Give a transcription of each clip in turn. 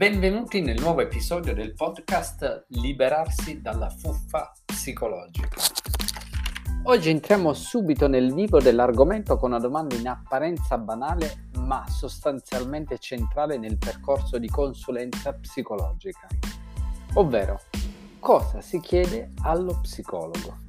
Benvenuti nel nuovo episodio del podcast Liberarsi dalla fuffa psicologica. Oggi entriamo subito nel vivo dell'argomento con una domanda in apparenza banale ma sostanzialmente centrale nel percorso di consulenza psicologica. Ovvero, cosa si chiede allo psicologo?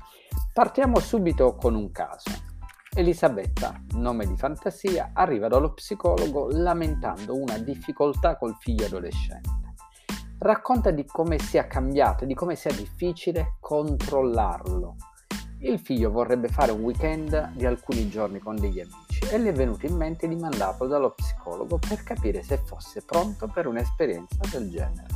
Partiamo subito con un caso. Elisabetta, nome di fantasia, arriva dallo psicologo lamentando una difficoltà col figlio adolescente. Racconta di come sia cambiato, di come sia difficile controllarlo. Il figlio vorrebbe fare un weekend di alcuni giorni con degli amici e le è venuto in mente di mandarlo dallo psicologo per capire se fosse pronto per un'esperienza del genere.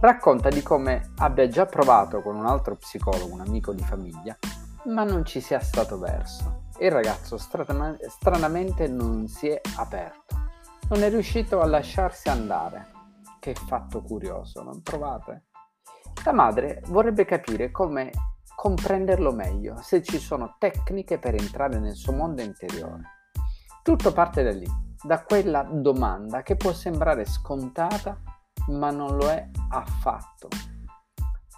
Racconta di come abbia già provato con un altro psicologo, un amico di famiglia, ma non ci sia stato verso. Il ragazzo strana- stranamente non si è aperto, non è riuscito a lasciarsi andare. Che fatto curioso, non trovate? La madre vorrebbe capire come comprenderlo meglio, se ci sono tecniche per entrare nel suo mondo interiore. Tutto parte da lì, da quella domanda che può sembrare scontata, ma non lo è affatto.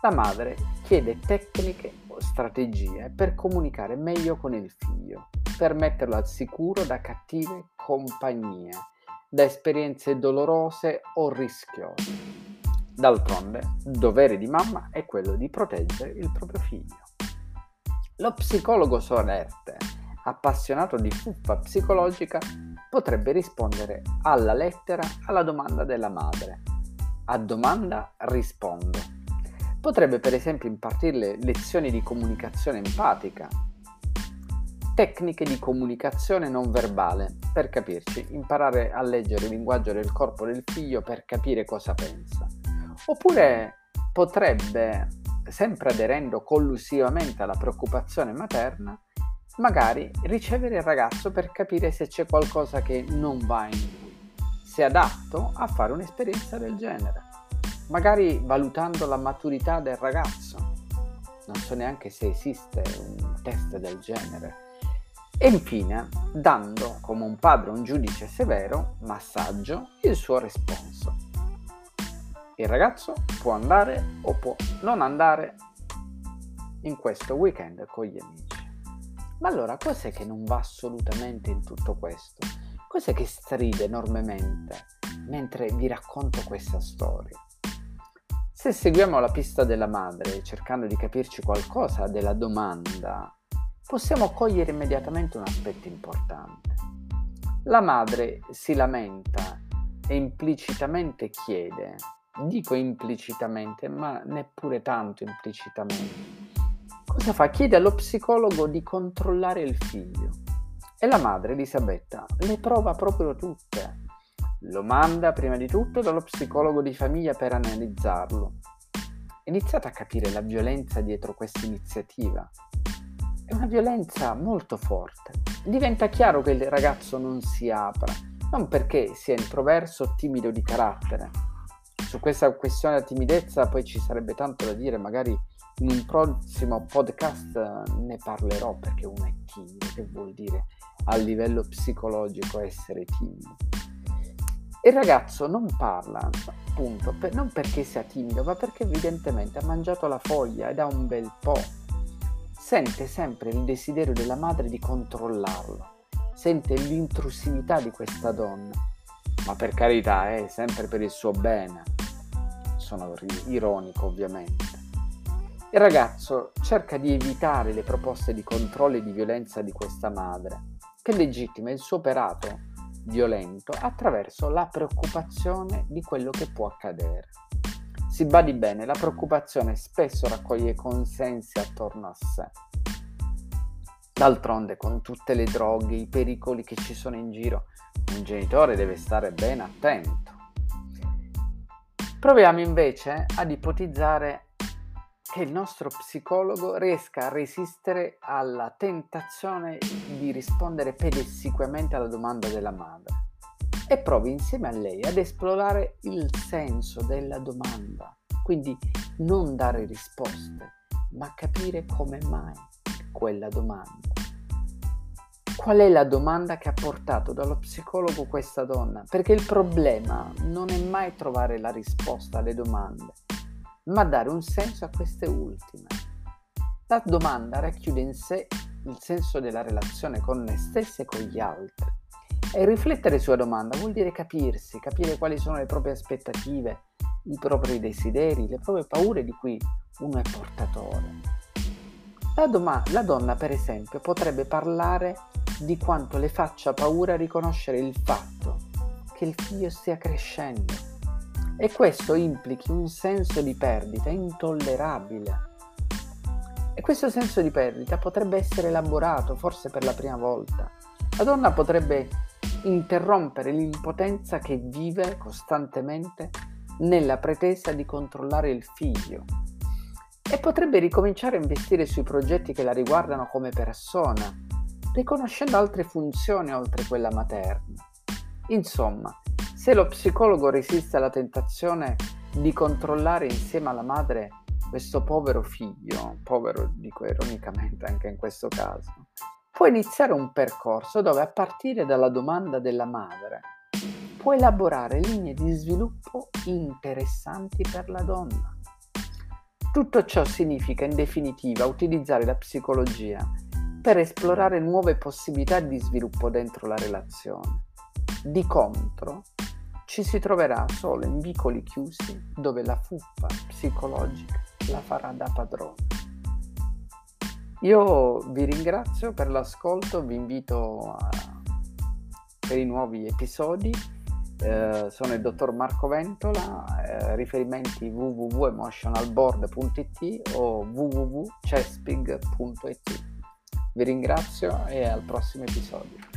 La madre chiede tecniche strategie per comunicare meglio con il figlio, per metterlo al sicuro da cattive compagnie, da esperienze dolorose o rischiose. D'altronde, dovere di mamma è quello di proteggere il proprio figlio. Lo psicologo solerte, appassionato di fuffa psicologica, potrebbe rispondere alla lettera alla domanda della madre. A domanda rispondo Potrebbe per esempio impartirle lezioni di comunicazione empatica, tecniche di comunicazione non verbale, per capirci, imparare a leggere il linguaggio del corpo del figlio per capire cosa pensa. Oppure potrebbe, sempre aderendo collusivamente alla preoccupazione materna, magari ricevere il ragazzo per capire se c'è qualcosa che non va in lui, se è adatto a fare un'esperienza del genere magari valutando la maturità del ragazzo. Non so neanche se esiste un test del genere. E infine, dando come un padre un giudice severo, massaggio, il suo responso. Il ragazzo può andare o può non andare in questo weekend con gli amici. Ma allora cos'è che non va assolutamente in tutto questo? Cos'è che stride enormemente mentre vi racconto questa storia? Se seguiamo la pista della madre, cercando di capirci qualcosa della domanda, possiamo cogliere immediatamente un aspetto importante. La madre si lamenta e implicitamente chiede, dico implicitamente, ma neppure tanto implicitamente, cosa fa? Chiede allo psicologo di controllare il figlio. E la madre, Elisabetta, le prova proprio tutte lo manda prima di tutto dallo psicologo di famiglia per analizzarlo. Iniziate a capire la violenza dietro questa iniziativa. È una violenza molto forte. Diventa chiaro che il ragazzo non si apra, non perché sia introverso o timido di carattere. Su questa questione della timidezza poi ci sarebbe tanto da dire, magari in un prossimo podcast ne parlerò perché uno è timido, che vuol dire a livello psicologico essere timido. Il ragazzo non parla, appunto, per, non perché sia timido, ma perché evidentemente ha mangiato la foglia ed ha un bel po'. Sente sempre il desiderio della madre di controllarlo, sente l'intrusività di questa donna, ma per carità, è eh, sempre per il suo bene. Sono ironico, ovviamente. Il ragazzo cerca di evitare le proposte di controllo e di violenza di questa madre, che legittima il suo operato violento attraverso la preoccupazione di quello che può accadere. Si badi bene, la preoccupazione spesso raccoglie consensi attorno a sé. D'altronde, con tutte le droghe, i pericoli che ci sono in giro, un genitore deve stare ben attento. Proviamo invece ad ipotizzare che il nostro psicologo riesca a resistere alla tentazione di rispondere pedissequamente alla domanda della madre e provi insieme a lei ad esplorare il senso della domanda, quindi non dare risposte, ma capire come mai quella domanda. qual è la domanda che ha portato dallo psicologo questa donna? Perché il problema non è mai trovare la risposta alle domande, ma dare un senso a queste ultime. La domanda racchiude in sé il senso della relazione con noi stessi e con gli altri. E riflettere sulla domanda vuol dire capirsi, capire quali sono le proprie aspettative, i propri desideri, le proprie paure di cui uno è portatore. La, doma- la donna, per esempio, potrebbe parlare di quanto le faccia paura riconoscere il fatto che il figlio stia crescendo e questo implichi un senso di perdita intollerabile. E questo senso di perdita potrebbe essere elaborato forse per la prima volta. La donna potrebbe interrompere l'impotenza che vive costantemente nella pretesa di controllare il figlio e potrebbe ricominciare a investire sui progetti che la riguardano come persona, riconoscendo altre funzioni oltre quella materna. Insomma, se lo psicologo resiste alla tentazione di controllare insieme alla madre questo povero figlio, povero dico ironicamente anche in questo caso, può iniziare un percorso dove a partire dalla domanda della madre può elaborare linee di sviluppo interessanti per la donna. Tutto ciò significa in definitiva utilizzare la psicologia per esplorare nuove possibilità di sviluppo dentro la relazione. Di contro, ci si troverà solo in vicoli chiusi dove la fuffa psicologica la farà da padrone. Io vi ringrazio per l'ascolto, vi invito a, per i nuovi episodi eh, sono il dottor Marco Ventola, eh, riferimenti www.emotionalboard.it o www.chespig.it. Vi ringrazio e al prossimo episodio.